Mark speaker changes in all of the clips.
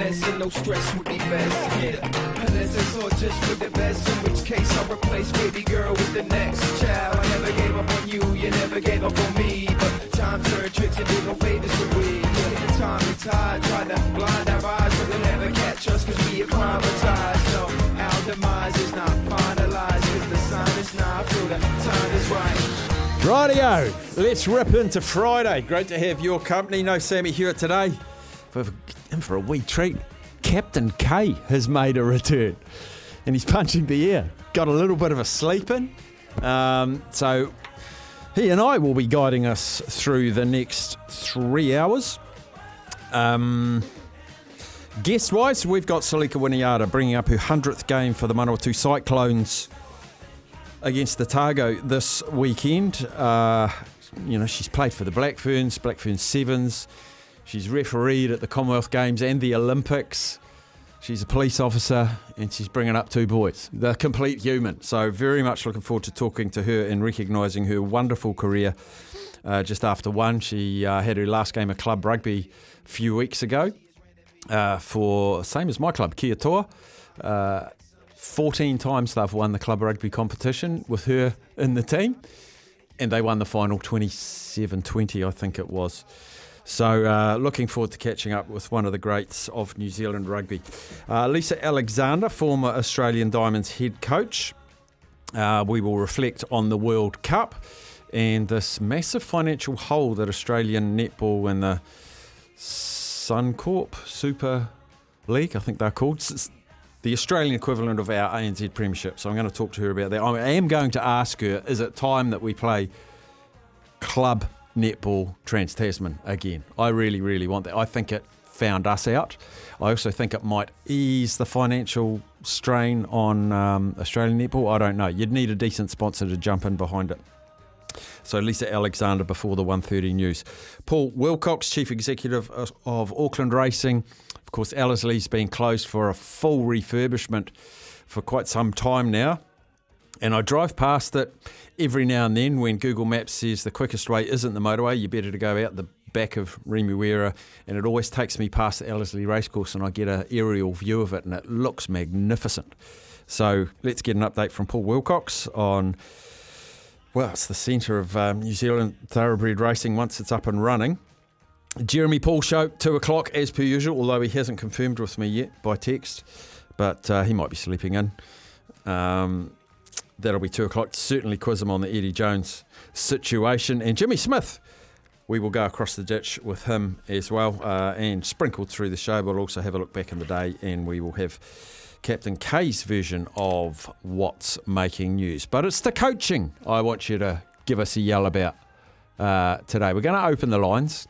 Speaker 1: Finesse and no stress would be best. Yeah, unless it's all just for the best. In which case I'll replace baby girl with the next child. I never gave up on you, you never gave up on me. But time turned tricks and no favors we. Yeah, time and tide tried to blind our eyes, but they'll never catch us cause we our demise is not finalized cause the sign is not through. The time is right.
Speaker 2: Rightio, let's rip into Friday. Great to have your company. No Sammy Hewitt today. For, in for a wee treat. Captain K has made a return and he's punching the air. Got a little bit of a sleep in. Um, so he and I will be guiding us through the next three hours. Um, guest wise, we've got Selica Winiata bringing up her 100th game for the Manawatu Cyclones against Otago this weekend. Uh, you know, she's played for the Black Ferns, Black Ferns Sevens. She's refereed at the Commonwealth Games and the Olympics. She's a police officer and she's bringing up two boys. They're complete human. So, very much looking forward to talking to her and recognising her wonderful career. Uh, just after one, she uh, had her last game of club rugby a few weeks ago uh, for, same as my club, Kia Toa. Uh, 14 times they've won the club rugby competition with her in the team, and they won the final 27 20, I think it was. So, uh, looking forward to catching up with one of the greats of New Zealand rugby. Uh, Lisa Alexander, former Australian Diamonds head coach. Uh, we will reflect on the World Cup and this massive financial hole that Australian netball and the Suncorp Super League, I think they're called, s- the Australian equivalent of our ANZ Premiership. So I'm going to talk to her about that. I am going to ask her: Is it time that we play club netball Trans Tasman again? I really, really want that. I think it found us out. I also think it might ease the financial strain on um, Australian netball. I don't know. You'd need a decent sponsor to jump in behind it. So Lisa Alexander before the 1:30 news. Paul Wilcox, Chief Executive of, Auckland Racing. Of course, Ellerslie's been closed for a full refurbishment for quite some time now. And I drive past it every now and then when Google Maps says the quickest way isn't the motorway, you're better to go out the back of Remuera. And it always takes me past the Ellerslie Racecourse and I get an aerial view of it and it looks magnificent. So let's get an update from Paul Wilcox on well, it's the centre of um, New Zealand thoroughbred racing once it's up and running. Jeremy Paul show, two o'clock as per usual, although he hasn't confirmed with me yet by text, but uh, he might be sleeping in. Um, that'll be two o'clock. Certainly quiz him on the Eddie Jones situation. And Jimmy Smith, we will go across the ditch with him as well uh, and sprinkled through the show. We'll also have a look back in the day and we will have Captain K's version of what's making news. But it's the coaching I want you to give us a yell about uh, today. We're going to open the lines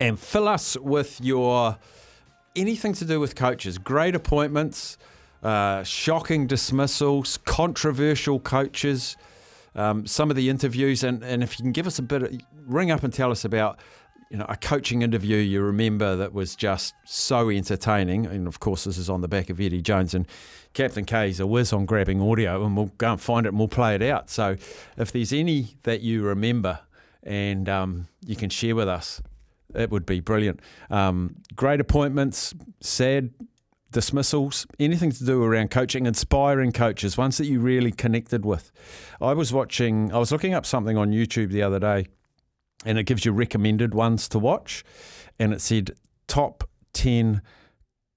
Speaker 2: and fill us with your anything to do with coaches, great appointments, uh, shocking dismissals, controversial coaches, um, some of the interviews, and, and if you can give us a bit, of, ring up and tell us about you know, a coaching interview you remember that was just so entertaining. And of course, this is on the back of Eddie Jones and Captain K's a whiz on grabbing audio, and we'll go and find it and we'll play it out. So if there's any that you remember and um, you can share with us, it would be brilliant. Um, great appointments, sad dismissals, anything to do around coaching, inspiring coaches, ones that you really connected with. I was watching, I was looking up something on YouTube the other day, and it gives you recommended ones to watch, and it said top 10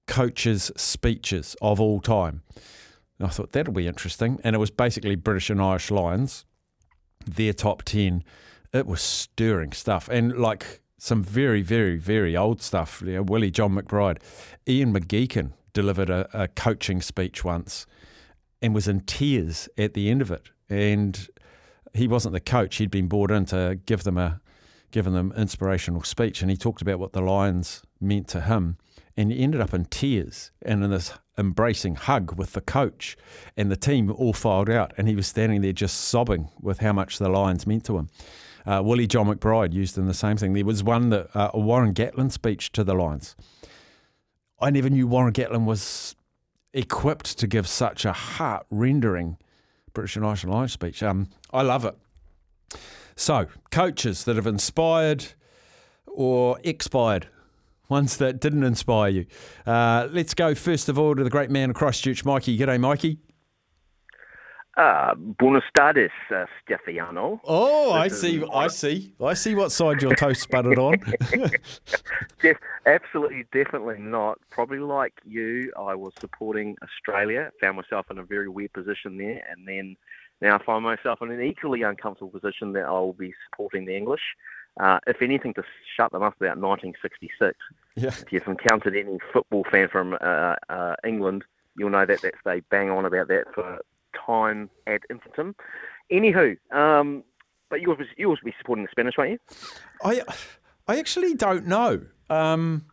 Speaker 2: coaches' speeches of all time. And I thought that'll be interesting. And it was basically British and Irish Lions, their top 10. It was stirring stuff. And like some very, very, very old stuff. You know, Willie John McBride. Ian McGeechan delivered a, a coaching speech once and was in tears at the end of it. And he wasn't the coach. He'd been brought in to give them a given them inspirational speech, and he talked about what the Lions meant to him, and he ended up in tears and in this embracing hug with the coach, and the team all filed out, and he was standing there just sobbing with how much the Lions meant to him. Uh, Willie John McBride used in the same thing. There was one that uh, Warren Gatland speech to the Lions. I never knew Warren Gatland was equipped to give such a heart rendering British and Irish Lions speech. Um, I love it. So, coaches that have inspired or expired, ones that didn't inspire you. Uh, let's go first of all to the great man of Christchurch, Mikey. G'day, Mikey.
Speaker 3: Uh, buenos tardes, uh, Stefano.
Speaker 2: Oh, I see. I see. I see what side your toast buttered on.
Speaker 3: Def- absolutely, definitely not. Probably like you, I was supporting Australia. Found myself in a very weird position there, and then now I find myself in an equally uncomfortable position that I will be supporting the English. Uh, if anything, to shut them up about 1966.
Speaker 2: yeah.
Speaker 3: If you've encountered any football fan from uh, uh, England, you'll know that that's, they bang on about that for time at infinitum. Anywho, um, but you will you be supporting the Spanish, won't you?
Speaker 2: I, I actually don't know. Um,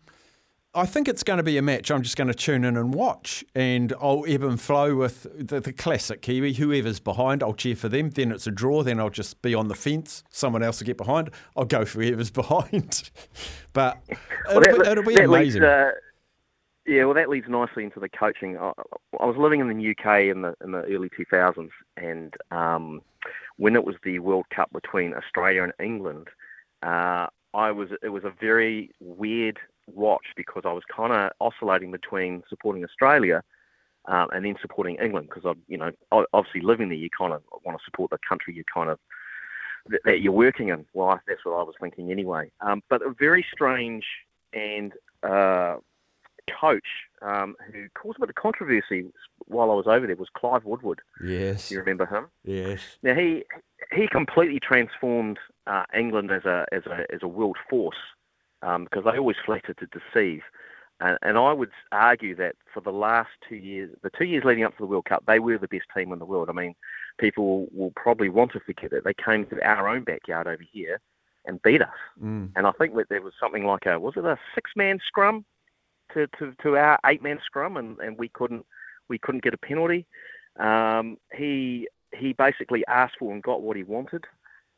Speaker 2: I think it's going to be a match I'm just going to tune in and watch, and I'll ebb and flow with the, the classic Kiwi. Whoever's behind, I'll cheer for them. Then it's a draw. Then I'll just be on the fence. Someone else will get behind. I'll go for whoever's behind. but it'll,
Speaker 3: Well,
Speaker 2: be, it'll be
Speaker 3: that
Speaker 2: amazing.
Speaker 3: Leads, uh, yeah, well, that leads nicely into the coaching. I, I was living in the UK in the in the early 2000s, and um, when it was the World Cup between Australia and England, uh, I was it was a very weird watch because I was kind of oscillating between supporting Australia um, and then supporting England because I, you know, obviously living there, you kind of want to support the country you kind of that, that you're working in. Well, that's what I was thinking anyway. Um, but a very strange and uh, coach um, who caused a bit of controversy while I was over there was Clive Woodward.
Speaker 2: yes,
Speaker 3: you remember him?
Speaker 2: yes.
Speaker 3: Now he he completely transformed uh, England as a as a as a world force um, because they always flattered to deceive, and, and I would argue that for the last two years, the two years leading up to the World Cup, they were the best team in the world. I mean, people will probably want to forget it. They came to our own backyard over here and beat us,
Speaker 2: Mm.
Speaker 3: and I think that there was something like a was it a six man scrum to, to, to our eight man scrum, and, and we couldn't we couldn't get a penalty. Um, he he basically asked for and got what he wanted.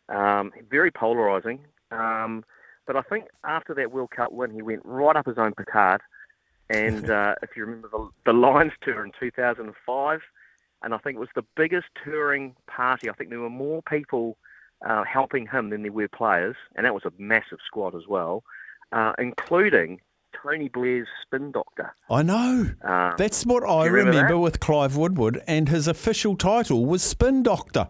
Speaker 3: Um, very polarising. Um, but I think after that World Cup win, he went right up his own petard. And uh, if you remember the, the Lions tour in 2005, and I think it was the biggest touring party. I think there were more people uh, helping him than there were players, and that was a massive squad as well, uh, including Tony Blair's spin doctor.
Speaker 2: I know.
Speaker 3: Um,
Speaker 2: That's what I
Speaker 3: remember
Speaker 2: remember with Clive Woodward, and his official title was Spin Doctor.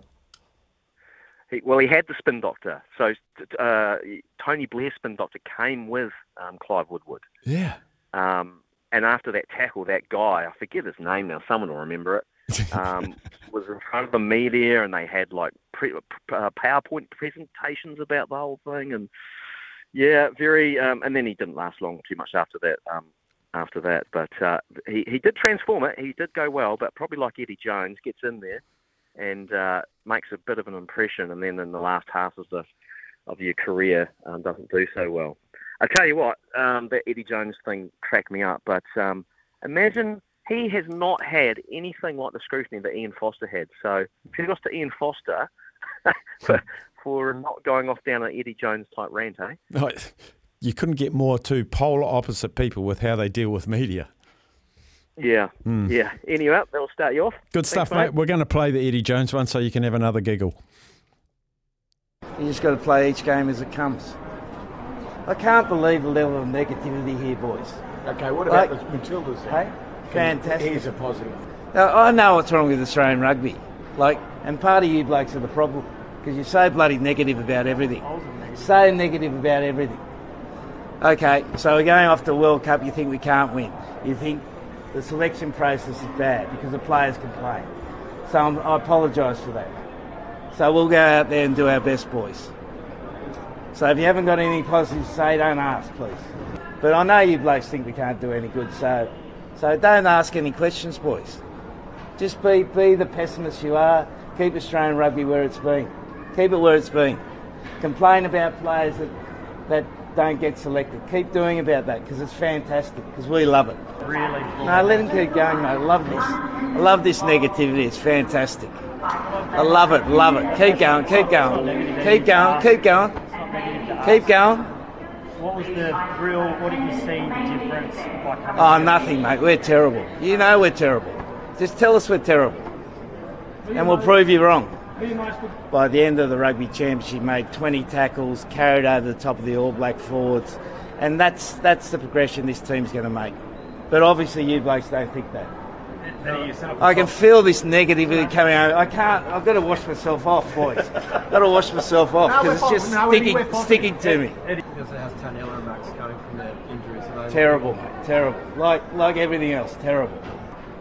Speaker 3: He, well, he had the spin doctor. So uh, Tony Blair's spin doctor came with um, Clive Woodward.
Speaker 2: Yeah.
Speaker 3: Um, and after that tackle, that guy, I forget his name now, someone will remember it, um, was in front of the media and they had like pre- uh, PowerPoint presentations about the whole thing. And yeah, very, um, and then he didn't last long too much after that. Um, after that, but uh, he, he did transform it. He did go well, but probably like Eddie Jones gets in there and uh, makes a bit of an impression, and then in the last half of the of your career um, doesn't do so well. I tell you what, um, that Eddie Jones thing cracked me up. But um, imagine he has not had anything like the scrutiny that Ian Foster had. So kudos to Ian Foster for, for not going off down an Eddie Jones type rant, eh?
Speaker 2: Like, You couldn't get more two polar opposite people with how they deal with media.
Speaker 3: Yeah, yeah. Anyway, that'll start you off.
Speaker 2: Good
Speaker 3: Thanks,
Speaker 2: stuff, mate. We're going to play the Eddie Jones one so you can have another giggle.
Speaker 4: You just got to play each game as it comes. I can't believe the level of negativity here, boys.
Speaker 5: Okay, what
Speaker 4: Like-
Speaker 5: about the Matildas? then?
Speaker 4: Hey, fantastic.
Speaker 5: Here's a positive.
Speaker 4: Now, I know what's wrong with Australian rugby. Like, and part of you blokes are the problem because you're so bloody negative about everything. So negative about everything. Okay, so we're going off to the World Cup. You think we can't win. You think the selection process is bad because the players complain. So I'm, I apologise for that. So we'll go out there and do our best, boys. So if you haven't got any positive to say, don't ask, please. But I know you blokes think we can't do any good, so so don't ask any questions, boys. Just be be the pessimist you are. Keep Australian rugby where it's been. Keep it where it's been. Complain about players that that don't get selected. Keep doing about that because it's fantastic. Because we love it.
Speaker 6: Really?
Speaker 4: No, let him keep going, mate. I love this. I love this negativity. It's fantastic. I love it. Love it. Keep going. Keep going. Keep going. Keep going. Keep going.
Speaker 6: What was the real, what did you see the difference
Speaker 4: Oh, nothing, mate. We're terrible. You know we're terrible. Just tell us we're terrible, and we'll prove you wrong. By the end of the rugby championship, made 20 tackles, carried over the top of the All Black forwards, and that's that's the progression this team's going to make. But obviously, you blokes don't think that.
Speaker 6: Then you yourself
Speaker 4: I can feel this negativity coming out. I can't. I've got to wash myself off, boys. I've got to wash myself off because it's just
Speaker 5: No,
Speaker 4: sticking, sticking to me.
Speaker 7: How's Taniela and Max going from their injuries?
Speaker 4: Terrible, mate. Terrible. Like like everything else, terrible.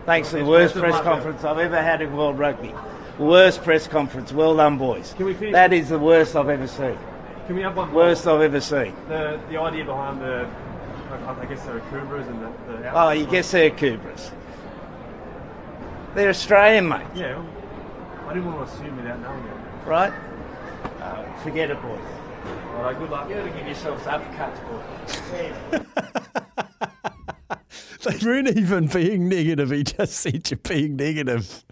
Speaker 4: Thanks for the worst press conference I've ever had in World Rugby. Worst press conference. Well done, boys.
Speaker 6: Can we finish-
Speaker 4: That is the worst I've ever seen.
Speaker 6: Can we have one
Speaker 4: Worst I've ever seen.
Speaker 6: The, the idea behind the, I I guess the Kubras and the, the
Speaker 4: Oh, you guess they're Kubras. They're Australian, mate.
Speaker 6: Yeah, I didn't want to assume without knowing it.
Speaker 4: Right? Uh, forget it, boys.
Speaker 6: All right, good luck.
Speaker 4: You got to give yourselves uppercuts, boys.
Speaker 2: They weren't even being negative. He just said you're being negative.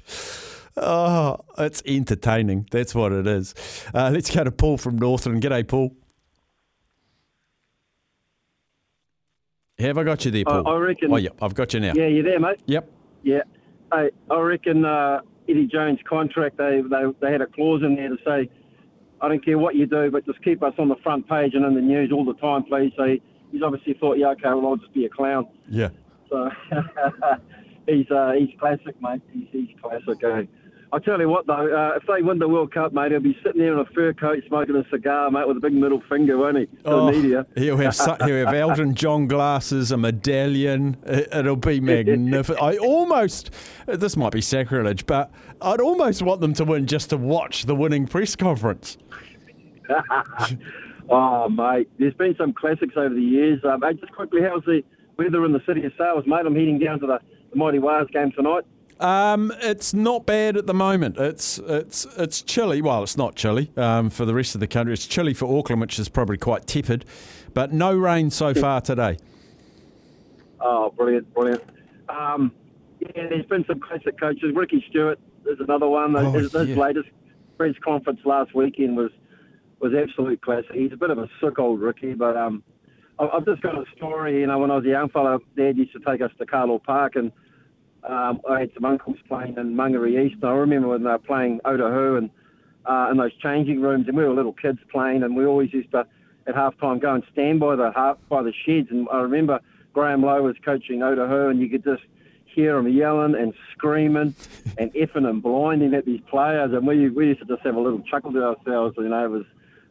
Speaker 2: Oh, it's entertaining. That's what it is. Uh, let's go to Paul from Northland. G'day, Paul. Have I got you there, Paul?
Speaker 8: I reckon-
Speaker 2: Oh, yep, I've got you now.
Speaker 8: Yeah, you're there, mate?
Speaker 2: Yep.
Speaker 8: Yeah. Hey, I reckon uh, Eddie Jones' contract, they, they, they had a clause in there to say, I don't care what you do, but just keep us on the front page and in the news all the time, please. So he, he's obviously thought, yeah, okay, well, I'll just be a clown.
Speaker 2: Yeah.
Speaker 8: So he's uh, he's classic, mate. He's, he's classic. Eh? I tell you what, though, uh, if they win the World Cup, mate, he'll be sitting there in a fur coat smoking a cigar, mate, with a big middle finger, won't he? To
Speaker 2: Oh,
Speaker 8: the media.
Speaker 2: He'll have su- he'll have Elton John glasses, a medallion. It, it'll be magnificent. I almost this might be sacrilege, but I'd almost want them to win just to watch the winning press conference.
Speaker 8: Oh, mate, there's been some classics over the years. Um, just quickly, how's the weather in the city of Sails, mate? I'm heading down to the, the Mighty Wars game tonight.
Speaker 2: Um, it's not bad at the moment. It's it's it's chilly. Well, it's not chilly um, for the rest of the country. It's chilly for Auckland, which is probably quite tepid, but no rain so far today.
Speaker 8: Oh, brilliant, brilliant. Um, yeah, there's been some classic coaches. Ricky Stuart is another one.
Speaker 2: Oh,
Speaker 8: his his
Speaker 2: yeah.
Speaker 8: latest press conference last weekend was was absolute classic. He's a bit of a sick old Ricky, but um, I've just got a story. You know, when I was a young fella, Dad used to take us to Carlaw Park, and um, I had some uncles playing in Mangere East. And I remember when they were playing Otahuhu and uh, in those changing rooms, and we were little kids playing, and we always used to at half time go and stand by the half, by the sheds. And I remember Graham Lowe was coaching Otahuhu, and you could just hear him yelling and screaming and effing and blinding at these players, and we we used to just have a little chuckle to ourselves. You know, it was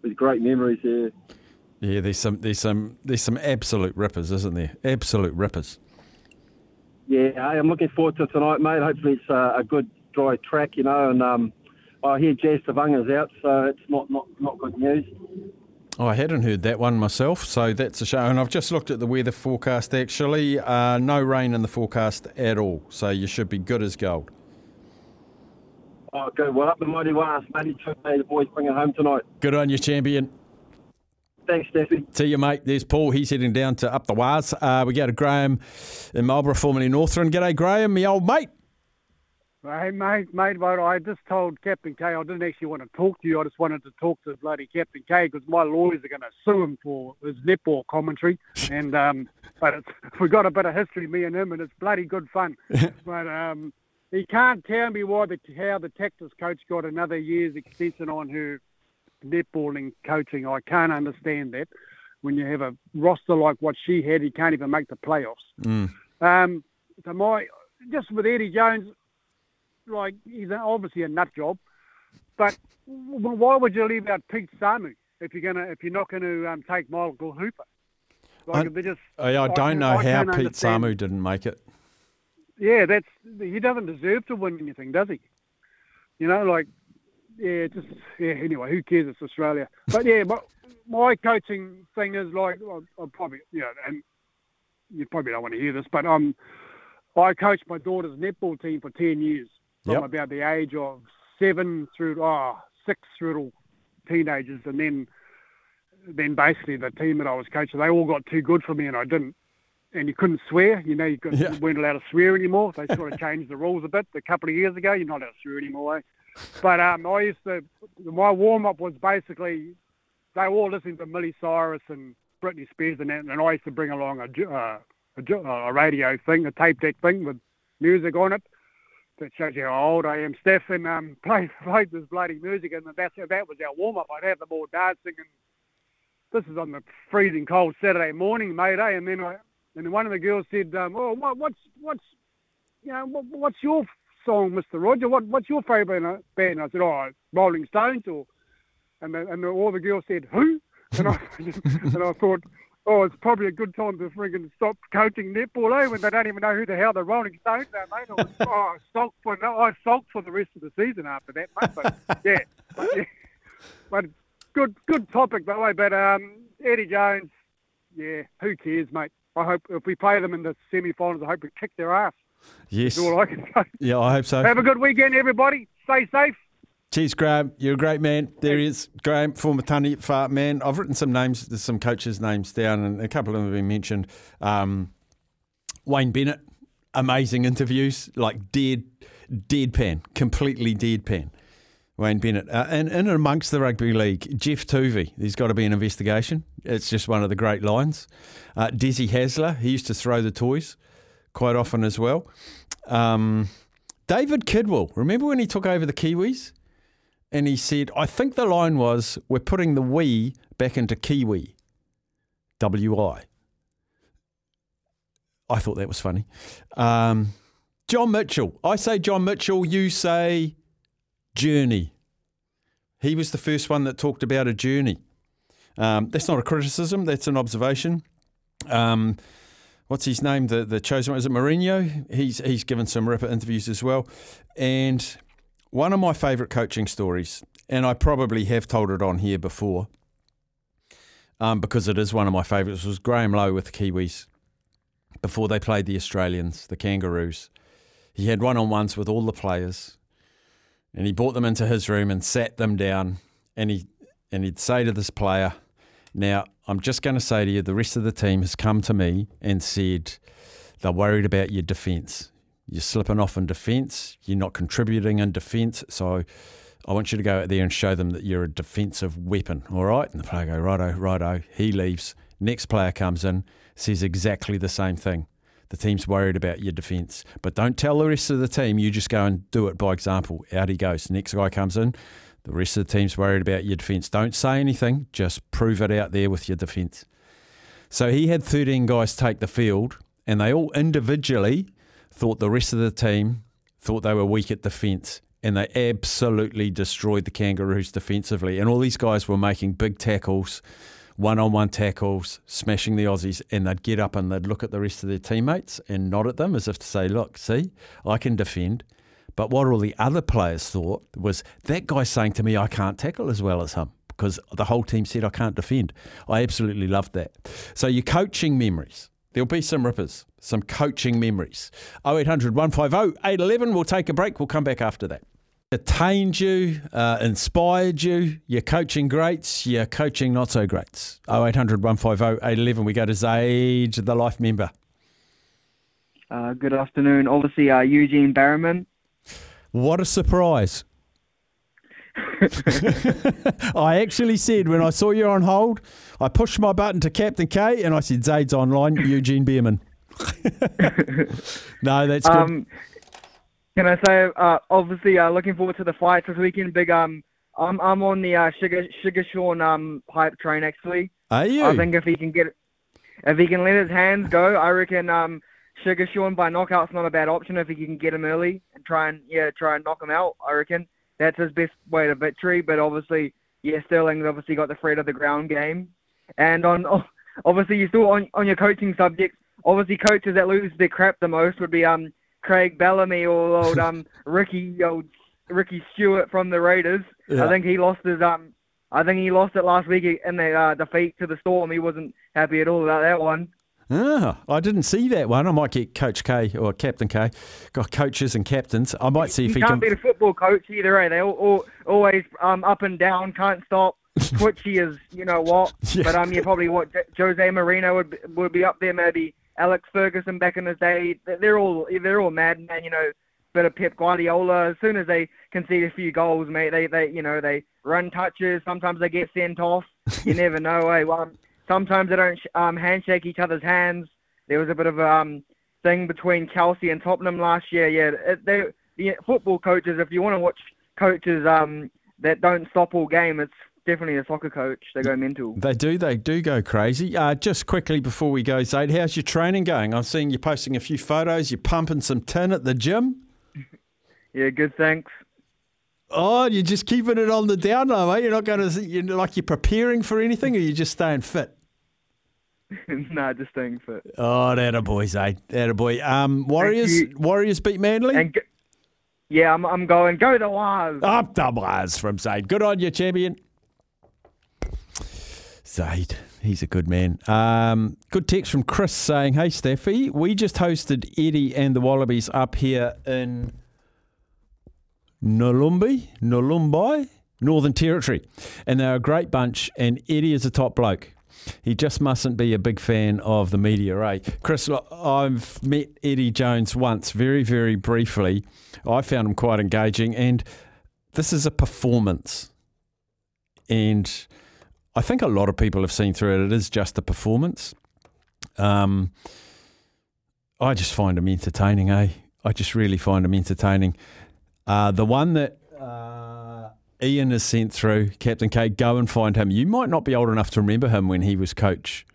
Speaker 8: it was great memories there.
Speaker 2: Yeah, there's some there's some there's some absolute rippers, isn't there? Absolute rippers.
Speaker 8: Yeah, I'm looking forward to tonight, mate. Hopefully it's uh, a good dry track, you know, and um, I hear Jazz Tevaga's out, so it's not, not, not good news.
Speaker 2: Oh, I hadn't heard that one myself, so that's a show. And I've just looked at the weather forecast. Actually, uh, no rain in the forecast at all, so you should be good as gold.
Speaker 8: Oh, good. Well, up the mighty Wars, matey. The boys bring it home tonight.
Speaker 2: Good on you, champion.
Speaker 8: Thanks, Steffi.
Speaker 2: See you, mate. There's Paul. He's heading down to up the wires. Uh, we go to Graham in Marlborough, formerly Northland. G'day, Graham, my old mate.
Speaker 9: Hey, mate, mate, mate, I just told Captain K I didn't actually want to talk to you. I just wanted to talk to bloody Captain K because my lawyers are going to sue him for his netball commentary. And um, but it's, we got a bit of history, me and him, and it's bloody good fun. but um, he can't tell me why the how the Tactix coach got another year's extension on her netballing coaching. I can't understand that. when you have a roster like what she had, you can't even make the playoffs.
Speaker 2: Mm.
Speaker 9: Um, so my just with Eddie Jones, like he's obviously a nut job, but why would you leave out Pete Samu if you're gonna if you're not going to um, take Michael Hooper? Like
Speaker 2: I-
Speaker 9: just,
Speaker 2: I, I don't know how Pete
Speaker 9: understand-
Speaker 2: Samu didn't make it.
Speaker 9: Yeah, that's he doesn't deserve to win anything, does he? You know, like yeah, just yeah. Anyway, who cares? It's Australia. But yeah, my, my coaching thing is like I'm, I'm probably you know, and you probably don't want to hear this, but um, I coached my daughter's netball team for ten years, from
Speaker 2: Yep.
Speaker 9: about the age of seven through ah oh six through to teenagers, and then then basically the team that I was coaching, they all got too good for me, and I didn't. And you couldn't swear, you know, you, could,
Speaker 2: Yeah.
Speaker 9: you weren't allowed to swear anymore. They sort of changed the rules a bit a couple of years ago. You're not allowed to swear anymore. Eh? But um, I used to, my warm up was basically they were all listening to Miley Cyrus and Britney Spears and that, and I used to bring along a, uh, a, ju- a radio thing, a tape deck thing with music on it that shows you how old I am, Steph, and um, play played this bloody music, and that's that was our warm up. I'd have them all dancing, and this is on the freezing cold Saturday morning, mate, eh? And then I, and one of the girls said, um, "Oh, what, what's what's you know what, what's your song, Mister Roger? What what's your favourite band?" I said, "Oh, Rolling Stones," or and the, and the, all the girls said, "Who?" And I and I thought. Oh, it's probably a good time to friggin' stop coaching netball, eh? When they don't even know who the hell the Rolling Stones are, mate. I was, oh, I sulked for no, I sulked for the rest of the season after that, mate. But yeah, but, yeah. but good, good topic that way. But um, Eddie Jones, yeah, who cares, mate? I hope if we play them in the semi-finals, I hope we kick their ass.
Speaker 2: Yes.
Speaker 9: That's all I can say.
Speaker 2: Yeah, I hope so.
Speaker 9: Have a good weekend, everybody. Stay safe.
Speaker 2: Cheers, Graham. You're a great man. There he is, Graham, former Tunny Fart man. I've written some names, there's some coaches' names down, and a couple of them have been mentioned. Um, Wayne Bennett, amazing interviews, like dead, deadpan, completely deadpan. Wayne Bennett. Uh, and in and amongst the rugby league, Geoff Toovey, there's got to be an investigation. It's just one of the great lines. Uh, Desi Hasler, he used to throw the toys quite often as well. Um, David Kidwell, remember when he took over the Kiwis? And he said, I think the line was, we're putting the we back into Kiwi. W-I. I thought that was funny. Um, John Mitchell. I say John Mitchell, you say journey. He was the first one that talked about a journey. Um, that's not a criticism, that's an observation. Um, what's his name? The the chosen one is it Mourinho? He's he's given some ripper interviews as well. And one of my favourite coaching stories, and I probably have told it on here before, um, because it is one of my favourites, was Graham Lowe with the Kiwis before they played the Australians, the Kangaroos. He had one on ones with all the players, and he brought them into his room and sat them down, and he and he'd say to this player, "Now I'm just going to say to you, the rest of the team has come to me and said they're worried about your defence. You're slipping off in defence. You're not contributing in defence. So I want you to go out there and show them that you're a defensive weapon. All right?" And the player go, "Righto, righto." He leaves. Next player comes in, says exactly the same thing. The team's worried about your defence. But don't tell the rest of the team. You just go and do it by example. Out he goes. Next guy comes in. The rest of the team's worried about your defence. Don't say anything. Just prove it out there with your defence. So he had 13 guys take the field, and they all individually thought the rest of the team thought they were weak at defence. And they absolutely destroyed the Kangaroos defensively. And all these guys were making big tackles, one on one tackles, smashing the Aussies. And they'd get up and they'd look at the rest of their teammates and nod at them as if to say, Look, see, I can defend. But what all the other players thought was that guy's saying to me, I can't tackle as well as him because the whole team said I can't defend. I absolutely loved that. So your coaching memories. There'll be some rippers, some coaching memories. 0800 150 811. We'll take a break. We'll come back after that. Attained you, uh, inspired you, your coaching greats, your coaching not so greats. 0800 150 811. We go to Zaid, the life member.
Speaker 5: Uh, good afternoon. Obviously, uh, Eugene Bareman.
Speaker 2: What a surprise. I actually said when I saw you on hold, I pushed my button to Captain K and I said, Zaid's online, Eugene Bareman. no, that's good.
Speaker 5: Um, can I say, uh, obviously, uh, looking forward to the fights this weekend. Big um, I'm I'm on the uh, Sugar Sugar Sean um hype train actually.
Speaker 2: Are you?
Speaker 5: I think if he can get, if he can let his hands go, I reckon um Sugar Sean by knockout's not a bad option if you can get him early and try and yeah try and knock him out. I reckon that's his best way to victory. But obviously, yeah, Sterling's obviously got the threat of the ground game, and on obviously you still on on your coaching subjects. Obviously, coaches that lose their crap the most would be um Craig Bellamy or old um Ricky old Ricky Stuart from the Raiders.
Speaker 2: Yeah.
Speaker 5: I think he lost his um. I think he lost it last week in the uh, defeat to the Storm. He wasn't happy at all about that one.
Speaker 2: Ah, I didn't see that one. I might get Coach K or Captain K. Got coaches and captains. I might see if
Speaker 5: he can't
Speaker 2: can.
Speaker 5: be the football coach either, eh? They all, all always um up and down, can't stop. Twitchy is, you know what?
Speaker 2: Yeah.
Speaker 5: But um, you probably what Jose Mourinho would be, would be up there, maybe Alex Ferguson back in his day. They're all they're all madmen, you know. Bit of Pep Guardiola. As soon as they concede a few goals, mate, they they you know they run touches. Sometimes they get sent off. You never know, eh? Well, sometimes they don't um handshake each other's hands. There was a bit of a um thing between Chelsea and Tottenham last year. Yeah, they the football coaches. If you want to watch coaches um that don't stop all game, it's definitely a soccer coach. They go mental.
Speaker 2: They do. They do go crazy. Uh, just quickly before we go, Zaid, how's your training going? I'm seeing you posting a few photos. You're pumping some tin at the gym.
Speaker 5: Yeah, good. Thanks.
Speaker 2: Oh, you're just keeping it on the down low, mate. You're not going to, you're like you're preparing for anything, or you're just staying fit.
Speaker 5: nah, just staying fit.
Speaker 2: Oh, that a boy, Zaid. That a boy. Um, Warriors. Warriors beat Manly.
Speaker 5: And go, yeah, I'm I'm going. Go the Waz.
Speaker 2: Up the Waz from Zaid. Good on you, champion. Zaid, he's a good man. Um, good text from Chris saying, "Hey, Steffi, we just hosted Eddie and the Wallabies up here in Nulumbi, Nulumbai, Northern Territory, and they're a great bunch. And Eddie is a top bloke. He just mustn't be a big fan of the media, eh? Chris, look, I've met Eddie Jones once, very, very briefly. I found him quite engaging, and this is a performance. And I think a lot of people have seen through it. It is just a performance. Um, I just find him entertaining, eh? I just really find him entertaining. Uh, the one that uh, Ian has sent through, Captain K, go and find him. You might not be old enough to remember him when he was coach.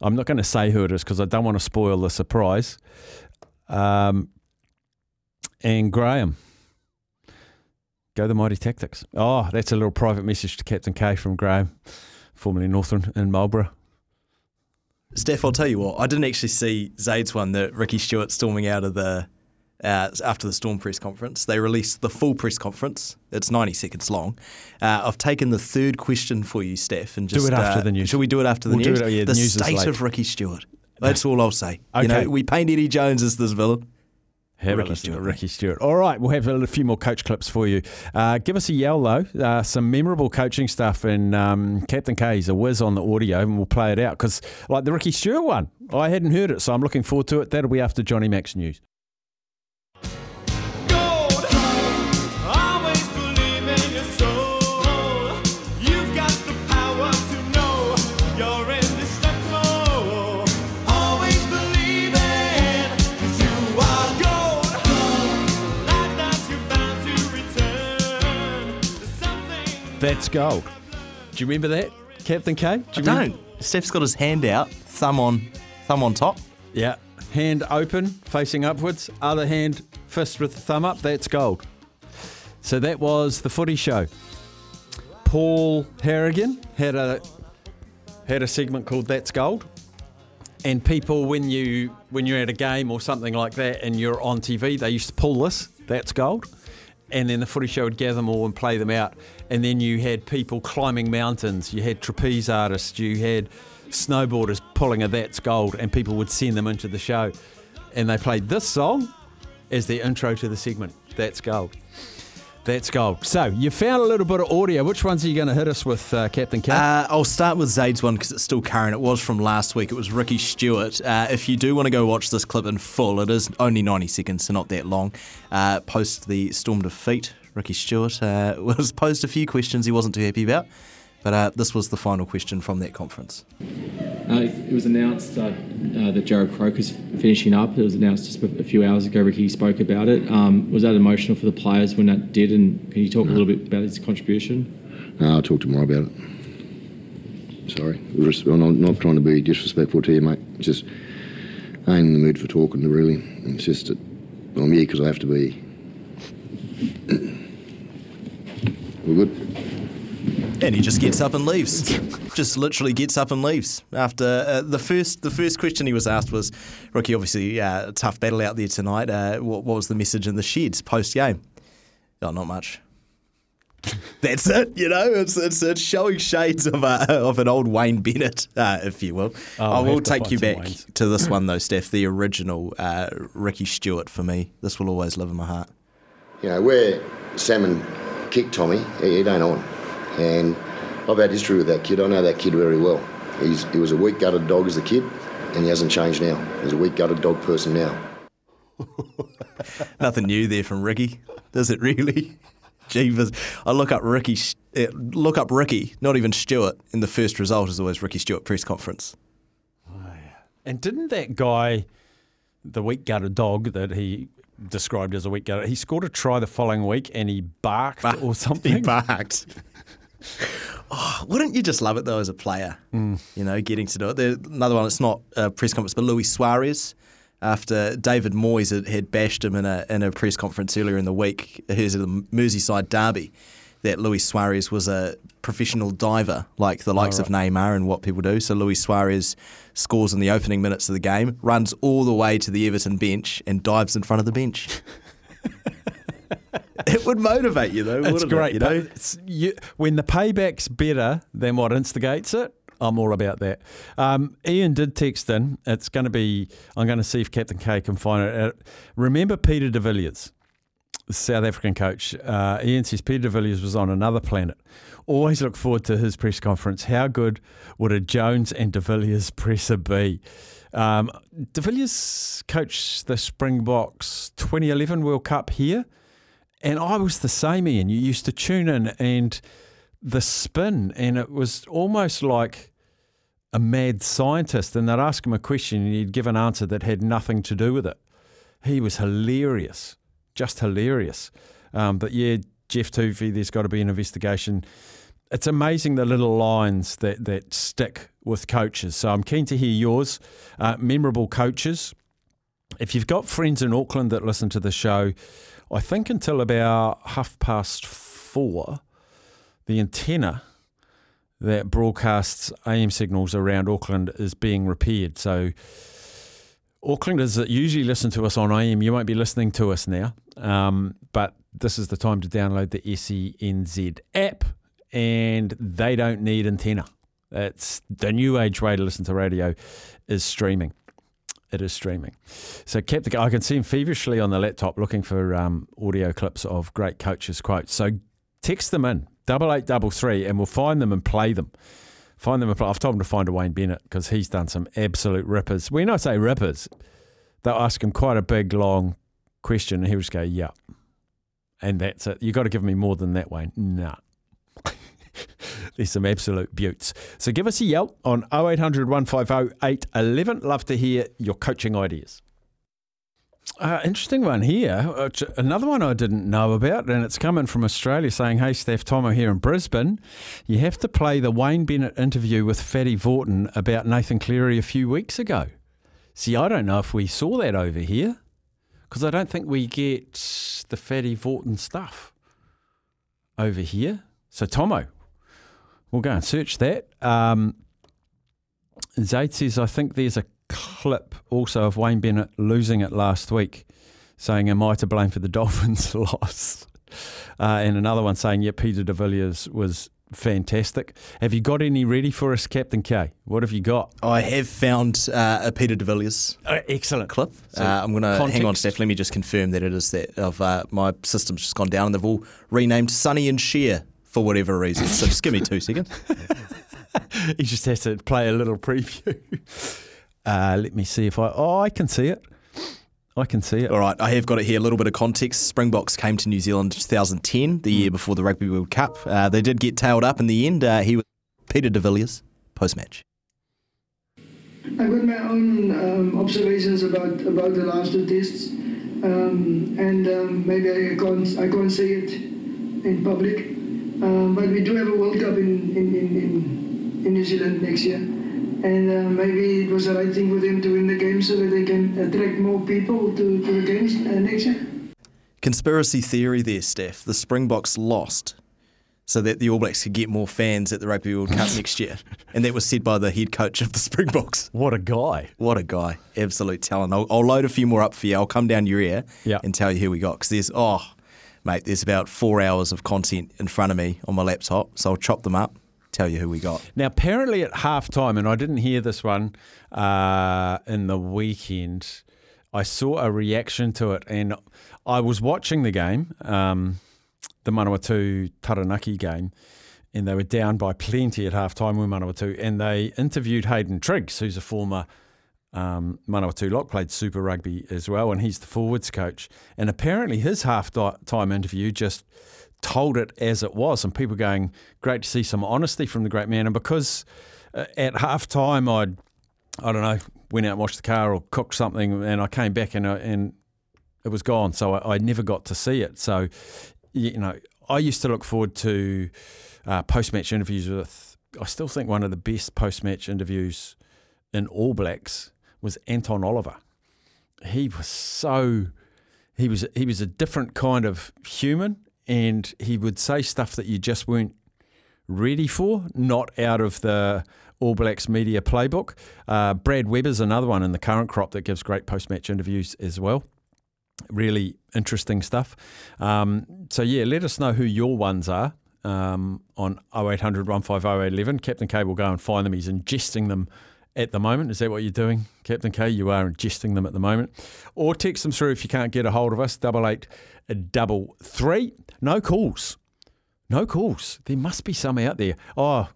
Speaker 2: I'm not going to say who it is because I don't want to spoil the surprise. Um, and Graham. Go the Mighty Tactix. Oh, that's a little private message to Captain K from Graham, formerly Northern in Marlborough.
Speaker 10: Steph, I'll tell you what, I didn't actually see Zaid's one that Ricky Stuart storming out of the uh, after the Storm press conference. They released the full press conference. It's 90 seconds long. Uh, I've taken the third question for you, Steph, and just Do
Speaker 2: it after
Speaker 10: uh,
Speaker 2: the news.
Speaker 10: Shall we do it after the
Speaker 2: We'll do
Speaker 10: news?
Speaker 2: it- yeah, the
Speaker 10: the
Speaker 2: news
Speaker 10: state of Ricky Stuart. That's all I'll say. You
Speaker 2: Okay.
Speaker 10: know, we paint Eddie Jones as this villain.
Speaker 2: Have
Speaker 10: Ricky
Speaker 2: a listen to
Speaker 10: Stuart,
Speaker 2: Ricky Stuart. All right, we'll have a few more coach clips for you. Uh, give us a yell, though. Uh, some memorable coaching stuff. And um, Captain K is a whiz on the audio, and we'll play it out. Because, like the Ricky Stuart one, I hadn't heard it, so I'm looking forward to it. That'll be after Johnny Max News. That's gold. Do you remember that, Captain K? Do
Speaker 10: I
Speaker 2: you remember-
Speaker 10: don't. Steph's got his hand out, thumb on, thumb on top.
Speaker 2: Yeah. Hand open, facing upwards. Other hand, fist with the thumb up. That's gold. So that was the footy show. Paul Harragon had a had a segment called That's Gold. And people when you when you're at a game or something like that and you're on TV, they used to pull this, that's gold. And then the footy show would gather them all and play them out. And then you had people climbing mountains, you had trapeze artists, you had snowboarders pulling a that's gold, and people would send them into the show. And they played this song as their intro to the segment. That's gold. That's gold. So you found a little bit of audio. Which ones are you going to hit us with, uh, Captain K?
Speaker 10: Uh, I'll start with Zaid's one because it's still current. It was from last week. It was Ricky Stuart. Uh, if you do want to go watch this clip in full, it is only 90 seconds, so not that long. Uh, post the Storm defeat, Ricky Stuart uh, was posed a few questions he wasn't too happy about, but uh, this was the final question from that conference.
Speaker 11: Uh, it was announced uh, uh, that Jarrod Croker's finishing up. It was announced just a few hours ago. Ricky spoke about it. Um, was that emotional for the players when that did? And can you talk a little bit about his contribution?
Speaker 12: No, I'll talk tomorrow about it. Sorry. I'm not, not trying to be disrespectful to you, mate. Just, I ain't in the mood for talking, really. It's just that I'm here because I have to be. We're good?
Speaker 10: And he just gets up and leaves. just literally gets up and leaves. After uh, the first, the first question he was asked was, "Ricky, obviously uh, tough battle out there tonight. Uh, what, what was the message in the sheds post game?" Oh, not much. That's it, you know. It's it's, it's showing shades of a, of an old Wayne Bennett, uh, if you will.
Speaker 2: Oh,
Speaker 10: I
Speaker 2: I'll
Speaker 10: will
Speaker 2: have to
Speaker 10: take you back
Speaker 2: Waynes.
Speaker 10: to this one though, Steph. The original uh, Ricky Stuart for me. This will always live in my heart.
Speaker 12: You know, where Salmon kicked Tommy, he, he don't on. And I've had history with that kid. I know that kid very well. He's, he was a weak gutted dog as a kid, and he hasn't changed now. He's a weak gutted dog person now.
Speaker 10: Nothing new there from Ricky, does it really? Jeevers. I look up Ricky, uh, look up Ricky, not even Stuart, and the first result is always Ricky Stuart press conference.
Speaker 2: And didn't that guy, the weak gutted dog that he described as a weak gutter, he scored a try the following week and he barked or something?
Speaker 10: He barked. Oh, wouldn't you just love it though as a player?
Speaker 2: Mm.
Speaker 10: You know, getting to do it. There, another one. It's not a press conference, but Luis Suarez. After David Moyes had, had bashed him in a in a press conference earlier in the week, here's the Merseyside derby, that Luis Suarez was a professional diver, like the likes of Neymar and what people do. So Luis Suarez scores in the opening minutes of the game, runs all the way to the Everton bench, and dives in front of the bench. it would motivate you though.
Speaker 2: It's great.
Speaker 10: It, you know,
Speaker 2: it's- you- when the payback's better than what instigates it, I'm all about that. Um, Ian did text in. It's going to be. I'm going to see if Captain K can find it. Uh, remember Peter de Villiers, South African coach. Uh, Ian says Peter de Villiers was on another planet. Always look forward to his press conference. How good would a Jones and de Villiers presser be? Um, de Villiers coached the Springboks 2011 World Cup here. And I was the same, Ian. You used to tune in and the spin, and it was almost like a mad scientist. And they'd ask him a question, and he'd give an answer that had nothing to do with it. He was hilarious, just hilarious. Um, but yeah, Geoff Toovey, there's got to be an investigation. It's amazing the little lines that, that stick with coaches. So I'm keen to hear yours. Uh, memorable coaches. If you've got friends in Auckland that listen to the show, I think until about half past four, the antenna that broadcasts AM signals around Auckland is being repaired. So Aucklanders that usually listen to us on AM, you won't be listening to us now. Um, but this is the time to download the SENZ app, and they don't need antenna. It's the new age way to listen to radio is streaming. It is streaming. So Captain, I can see him feverishly on the laptop looking for um, audio clips of great coaches' quotes. So text them in double eight double three, and we'll find them and play them. Find them. I've told him to find a Wayne Bennett because he's done some absolute rippers. When I say rippers, they'll ask him quite a big long question, and he'll just go, "Yeah," and that's it. You got to give me more than that, Wayne. Nah. There's some absolute buttes. So give us a yell on 0800 150 811. Love to hear your coaching ideas. Uh, interesting one here. Uh, Another one I didn't know about, and it's coming from Australia saying, Hey, Steph Tomo here in Brisbane. You have to play the Wayne Bennett interview with Fatty Vautin about Nathan Cleary a few weeks ago. See, I don't know if we saw that over here because I don't think we get the Fatty Vautin stuff over here. So, Tomo, we'll go and search that. Um, Zaid says, I think there's a clip also of Wayne Bennett losing it last week, saying, Am I to blame for the Dolphins' loss? Uh, and another one saying, Yeah, Peter de Villiers was fantastic. Have you got any ready for us, Captain K? What have you got?
Speaker 10: I have found uh, a Peter de Villiers
Speaker 2: Uh, excellent
Speaker 10: clip.
Speaker 2: So,
Speaker 10: uh, I'm going to hang on. Steph. Let me just confirm that it is that. Of uh, my system's just gone down, and they've all renamed Sonny and Cher for whatever reason. So just give me two seconds.
Speaker 2: he just has to play a little preview. Uh, let me see if I. Oh, I can see it. I can see it.
Speaker 10: All right, I have got it here. A little bit of context. Springboks came to New Zealand in 2010, the year before the Rugby World Cup. Uh, they did get tailed up in the end. Uh, he was Peter de Villiers post match.
Speaker 13: I've got my own um, observations about, about the last two tests, um, and um, maybe I can't I can't say it in public. Um, but we do have a World Cup in, in, in, in, in New Zealand next year. And uh, maybe it was the right thing for them to win the game so that they can attract more people to, to the games uh, next year.
Speaker 10: Conspiracy theory there, Steph. The Springboks lost so that the All Blacks could get more fans at the Rugby World Cup next year. And that was said by the head coach of the Springboks.
Speaker 2: What a guy.
Speaker 10: What a guy. Absolute talent. I'll, I'll load a few more up for you. I'll come down your ear
Speaker 2: Yeah.
Speaker 10: and tell you who we got. Because there's, oh, mate, there's about four hours of content in front of me on my laptop. So I'll chop them up, tell you who we got.
Speaker 2: Now, apparently at half time, and I didn't hear this one uh, in the weekend, I saw a reaction to it, and I was watching the game, um, the Manawatu Taranaki game, and they were down by plenty at half time with Manawatu, and they interviewed Hayden Triggs, who's a former um, Manawatu lock, played Super Rugby as well, and he's the forwards coach. And apparently his half time interview just told it as it was, and people going, great to see some honesty from the great man. And because uh, at half time I'd, I don't know, went out and washed the car or cooked something, and I came back and, uh, and it was gone. So I, I never got to see it. So, you know, I used to look forward to uh, post match interviews with, I still think one of the best post match interviews in All Blacks was Anton Oliver. He was so he was he was a different kind of human and he would say stuff that you just weren't ready for, not out of the All Blacks media playbook. Uh, Brad Weber's another one in the current crop that gives great post match interviews as well. Really interesting stuff. Um, so, yeah, let us know who your ones are um, on 0800 150 811. Captain K will go and find them. He's ingesting them at the moment. Is that what you're doing, Captain K? You are ingesting them at the moment. Or text them through if you can't get a hold of us, double eight uh, double three. No calls. No calls. There must be some out there. Oh,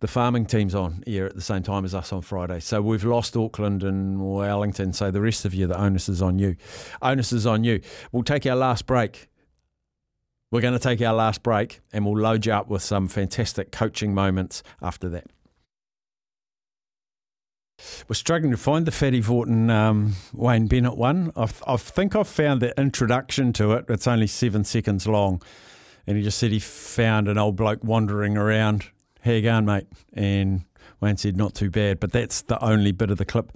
Speaker 2: the farming team's on here at the same time as us on Friday. So we've lost Auckland and Wellington. So the rest of you, the onus is on you. Onus is on you. We'll take our last break. We're going to take our last break and we'll load you up with some fantastic coaching moments after that. We're struggling to find the Fatty Vautin um, Wayne Bennett one. I I think I've found the introduction to it. It's only seven seconds long. And he just said he found an old bloke wandering around. How you going, mate? And Wayne said, not too bad. But that's the only bit of the clip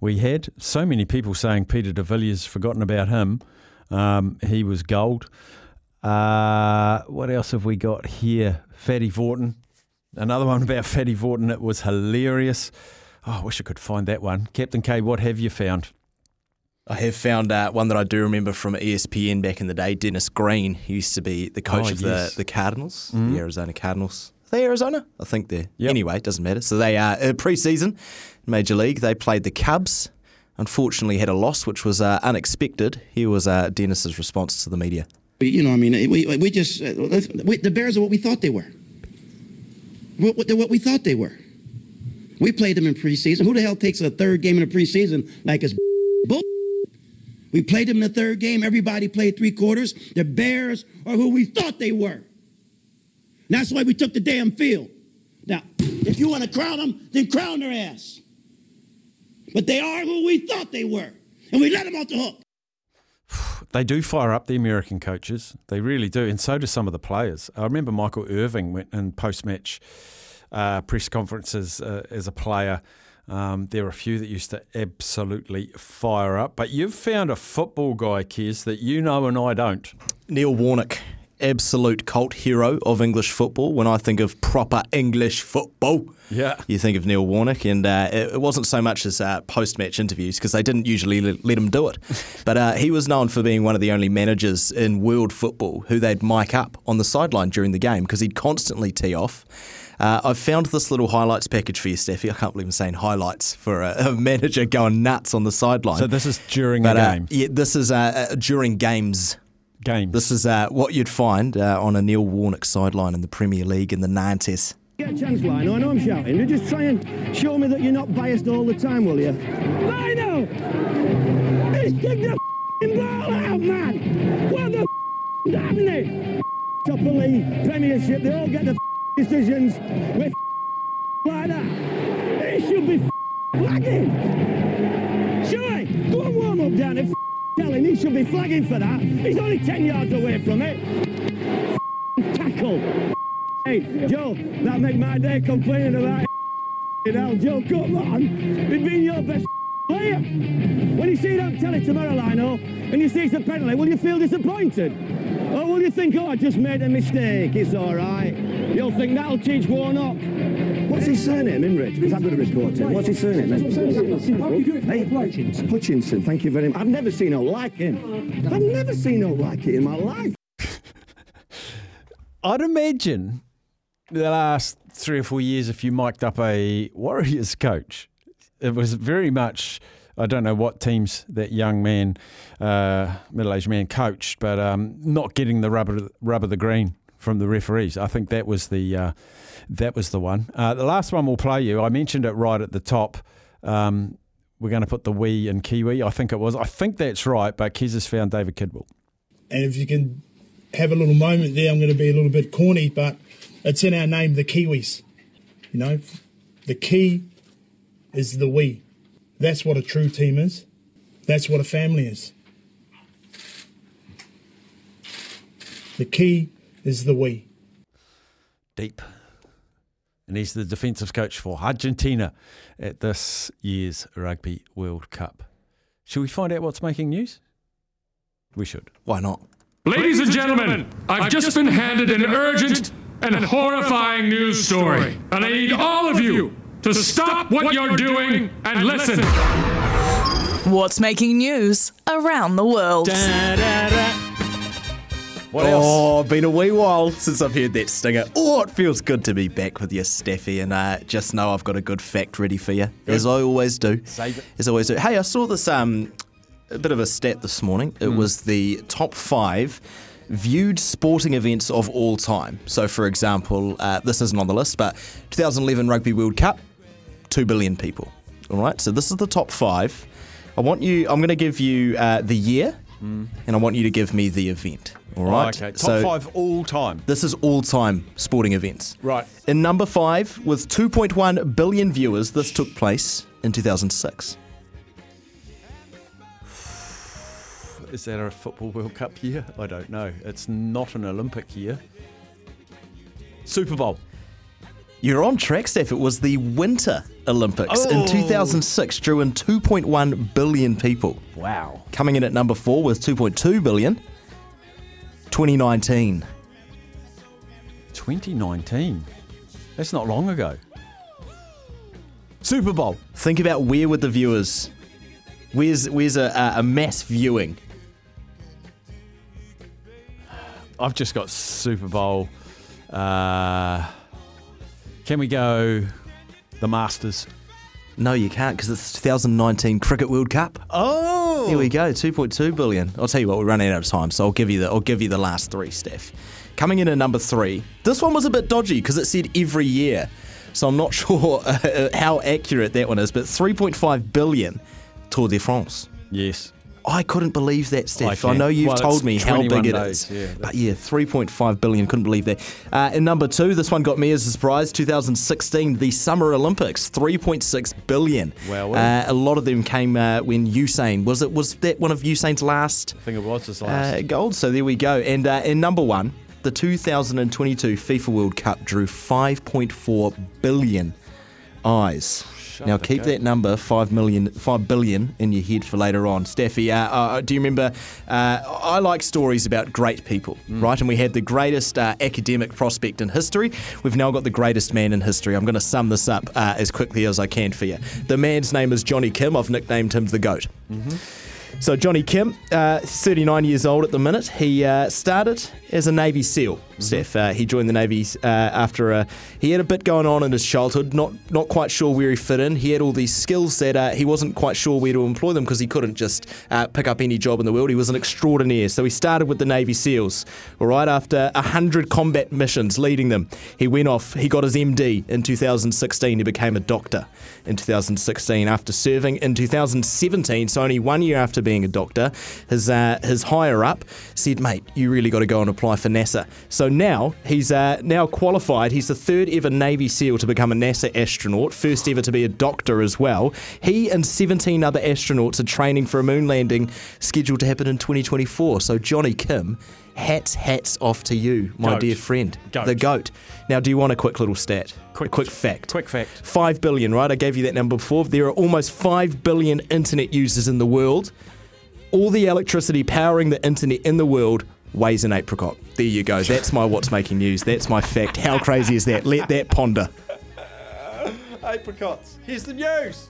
Speaker 2: we had. So many people saying Peter de Villiers, forgotten about him. Um, he was gold. Uh, what else have we got here? Fatty Vautin. Another one about Fatty Vautin. It was hilarious. Oh, I wish I could find that one. Captain K, what have you found?
Speaker 10: I have found uh, one that I do remember from ESPN back in the day. Dennis Green, he used to be the coach
Speaker 2: Oh,
Speaker 10: of
Speaker 2: yes.
Speaker 10: the, the Cardinals,
Speaker 2: Mhm.
Speaker 10: the Arizona Cardinals. Are they Arizona? I think they're.
Speaker 2: Yep.
Speaker 10: Anyway, it doesn't matter. So they are uh, pre-season, Major League. They played the Cubs. Unfortunately, had a loss, which was uh, unexpected. Here was uh, Dennis's response to the media.
Speaker 14: You know, I mean, we, we just, uh, we, the Bears are what we thought they were. What, what, they're what we thought they were. We played them in preseason. Who the hell takes a third game in the preseason like it's bull? We played them in the third game. Everybody played three quarters. The Bears are who we thought they were. And that's why we took the damn field. Now, if you want to crown them, then crown their ass. But they are who we thought they were. And we let them off the hook.
Speaker 2: They do fire up the American coaches. They really do. And so do some of the players. I remember Michael Irving went in post match uh, press conferences uh, as a player. Um, there are a few that used to absolutely fire up. But you've found a football guy, Kez, that you know and I don't.
Speaker 10: Neil Warnock, absolute cult hero of English football. When I think of proper English football,
Speaker 2: Yeah.
Speaker 10: you think of Neil Warnock, and uh, it, it wasn't so much as uh, post-match interviews because they didn't usually let, let him do it. but uh, he was known for being one of the only managers in world football who they'd mic up on the sideline during the game because he'd constantly tee off. Uh, I've found this little highlights package for you, Steffi. I can't believe I'm saying highlights for a, a manager going nuts on the sideline.
Speaker 2: So this is during
Speaker 10: But,
Speaker 2: a
Speaker 10: uh,
Speaker 2: game.
Speaker 10: yeah, this is uh, uh, during games.
Speaker 2: Games.
Speaker 10: This is uh, what you'd find uh, on a Neil Warnock sideline in the Premier League in the 90s.
Speaker 15: Get a chance, Lino. I know I'm shouting. You just try and show me that you're not biased all the time, will you? Lino! He's kicked the f***ing ball out, man! What the f***, happening? Top of league, Premiership, they all get the f- decisions with like that. He should be flagging. Sure, go and warm up down and tell him he should be flagging for that. He's only 10 yards away from it. tackle. Hey, Joe, that make my day complaining about you know, Joe, come on. He's been your best player. When you see on telly tomorrow, Lino, and you see it's a penalty, will you feel disappointed? Or will you think, oh, I just made a mistake, it's all right? You'll think that'll teach Warnock. What's his surname, Imrich? Because I'm going to report him. What's his surname? Hey, Hutchinson. Hutchinson, thank you very much. I've never seen no like him. I've never seen no like it in my life.
Speaker 2: I'd imagine the last three or four years, if you mic'd up a Warriors coach, it was very much. I don't know what teams that young man, uh, middle-aged man, coached, but um, not getting the rubber, rubber the green from the referees. I think that was the uh, that was the one. Uh, the last one we'll play you. I mentioned it right at the top. Um, we're going to put the we in Kiwi. I think it was. I think that's right. But Kez has found David Kidwell.
Speaker 16: And if you can have a little moment there, I'm going to be a little bit corny, but it's in our name, the Kiwis. You know, the key is the we. That's what a true team is. That's what a family is. The key is the we.
Speaker 2: Deep. And he's the defensive coach for Argentina at this year's Rugby World Cup. Should we find out what's making news? We should.
Speaker 10: Why not?
Speaker 17: Ladies and gentlemen, I've just been handed an urgent and a horrifying news story. And I need all of you to stop what you're doing and listen.
Speaker 18: What's making news around the world?
Speaker 2: What else?
Speaker 10: oh, been a wee while since I've heard that stinger. Oh, it feels good to be back with you, Steffi, and uh, just know I've got a good fact ready for you, as I always do.
Speaker 2: Save it.
Speaker 10: As I always do. Hey, I saw this um, a bit of a stat this morning. It was the top five viewed sporting events of all time. So, for example, uh, this isn't on the list, but 2011 Rugby World Cup, 2 billion people. All right, so this is the top five. I want you, I'm going to give you uh, the year,
Speaker 2: Mm.
Speaker 10: and I want you to give me the event. All right.
Speaker 2: Oh, okay. Top
Speaker 10: So
Speaker 2: five all time.
Speaker 10: This is all time sporting events.
Speaker 2: Right.
Speaker 10: In number five, with 2.1 billion viewers, this took place in 2006.
Speaker 2: Is that a football World Cup year? I don't know. It's not an Olympic year. Super Bowl.
Speaker 10: You're on track, Steph. It was the Winter Olympics in
Speaker 2: Oh.
Speaker 10: 2006, drew in 2.1 billion people.
Speaker 2: Wow.
Speaker 10: Coming in at number four with 2.2 billion, 2019.
Speaker 2: 2019. That's not long ago. Super Bowl.
Speaker 10: Think about where would the viewers, where's where's a, a, a mass viewing?
Speaker 2: I've just got Super Bowl. Uh, can we go the Masters?
Speaker 10: No, you can't because it's 2019 Cricket World Cup.
Speaker 2: Oh,
Speaker 10: Here we go, 2.2 billion. I'll tell you what, we're running out of time, so I'll give you the I'll give you the last three, Steph. Coming in at number three, this one was a bit dodgy because it said every year, so I'm not sure uh, how accurate that one is. But 3.5 billion Tour de France.
Speaker 2: Yes.
Speaker 10: I couldn't believe that, Steph. I,
Speaker 2: can.
Speaker 10: know you've
Speaker 2: Well,
Speaker 10: told me how big it
Speaker 2: days,
Speaker 10: is.
Speaker 2: yeah,
Speaker 10: but yeah, 3.5 billion. Couldn't believe that. Uh, in number two, this one got me as a surprise. 2016, the Summer Olympics, 3.6 billion.
Speaker 2: Wow,
Speaker 10: Uh, a lot of them came uh, when Usain was it was that one of Usain's last
Speaker 2: I think it was his last.
Speaker 10: uh, gold. So there we go. And uh, in number one, the 2022 FIFA World Cup drew 5.4 billion eyes. Now keep that number five million, five billion in your head for later on. Steffi, uh, uh, do you remember? Uh, I like stories about great people,
Speaker 2: Mm.
Speaker 10: right? And we had the greatest uh, academic prospect in history. We've now got the greatest man in history. I'm going to sum this up uh, as quickly as I can for you. The man's name is Johnny Kim. I've nicknamed him the Goat. So Johnny Kim, uh, 39 years old at the minute. He uh, started as a Navy SEAL. Steph, uh, he joined the Navy uh, after a, he had a bit going on in his childhood. Not not quite sure where he fit in. He had all these skills that uh, he wasn't quite sure where to employ them because he couldn't just uh, pick up any job in the world. He was an extraordinaire. So he started with the Navy SEALs. All right, after hundred combat missions, leading them, he went off. He got his MD in 2016. He became a doctor in 2016 after serving in 2017. So only one year after being a doctor, his uh, his higher up said, "Mate, you really got to go and apply for NASA." So now he's uh, now qualified. He's the third ever Navy SEAL to become a NASA astronaut, first ever to be a doctor as well. He and 17 other astronauts are training for a moon landing scheduled to happen in 2024. So Johnny Kim, hats hats off to you, my
Speaker 2: Goat.
Speaker 10: dear friend,
Speaker 2: Goat.
Speaker 10: the goat. Now, do you want a quick little stat?
Speaker 2: Quick,
Speaker 10: quick fact.
Speaker 2: Quick fact.
Speaker 10: Five billion, right? I gave you that number before. There are almost five billion internet users in the world. All the electricity powering the internet in the world weighs an apricot. There you go. That's my what's making news. That's my fact. How crazy is that? Let that ponder.
Speaker 2: Apricots. Here's the news.